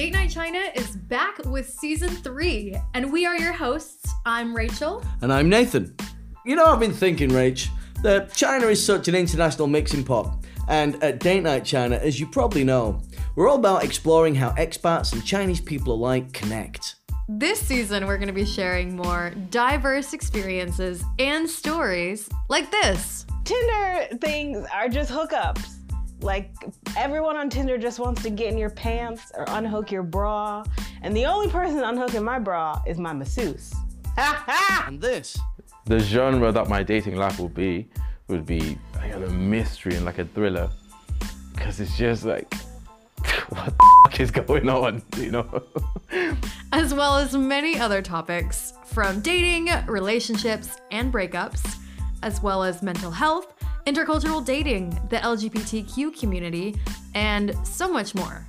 Date Night China is back with season three, and we are your hosts. I'm Rachel. And I'm Nathan. You know, I've been thinking, Rach, that China is such an international mixing pot. And at Date Night China, as you probably know, we're all about exploring how expats and Chinese people alike connect. This season, we're going to be sharing more diverse experiences and stories like this. Tinder things are just hookups. Like everyone on Tinder just wants to get in your pants or unhook your bra. And the only person unhooking my bra is my masseuse. Ha ha! And this the genre that my dating life will be would be like, a mystery and like a thriller because it's just like what the fuck is going on you know as well as many other topics from dating relationships and breakups as well as mental health intercultural dating the lgbtq community and so much more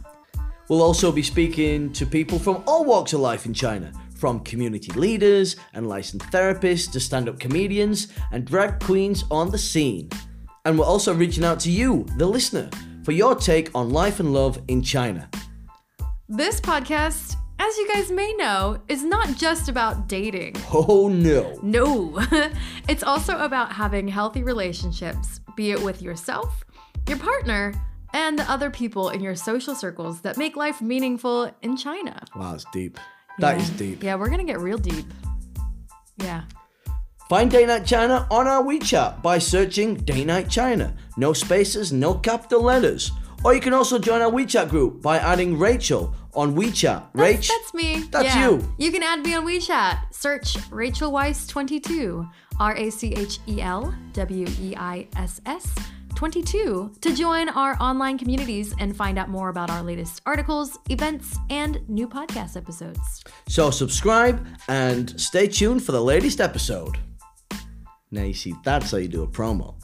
we'll also be speaking to people from all walks of life in china from community leaders and licensed therapists to stand up comedians and drag queens on the scene. And we're also reaching out to you, the listener, for your take on life and love in China. This podcast, as you guys may know, is not just about dating. Oh no. No. it's also about having healthy relationships, be it with yourself, your partner, and the other people in your social circles that make life meaningful in China. Wow, it's deep. That yeah. is deep. Yeah, we're gonna get real deep. Yeah. Find Date Night China on our WeChat by searching Date Night China. No spaces, no capital letters. Or you can also join our WeChat group by adding Rachel on WeChat. Rach, that's me. That's yeah. you. You can add me on WeChat. Search Rachel Weiss 22. R A C H E L W E I S S 22 to join our online communities and find out more about our latest articles, events, and new podcast episodes. So, subscribe and stay tuned for the latest episode. Now, you see, that's how you do a promo.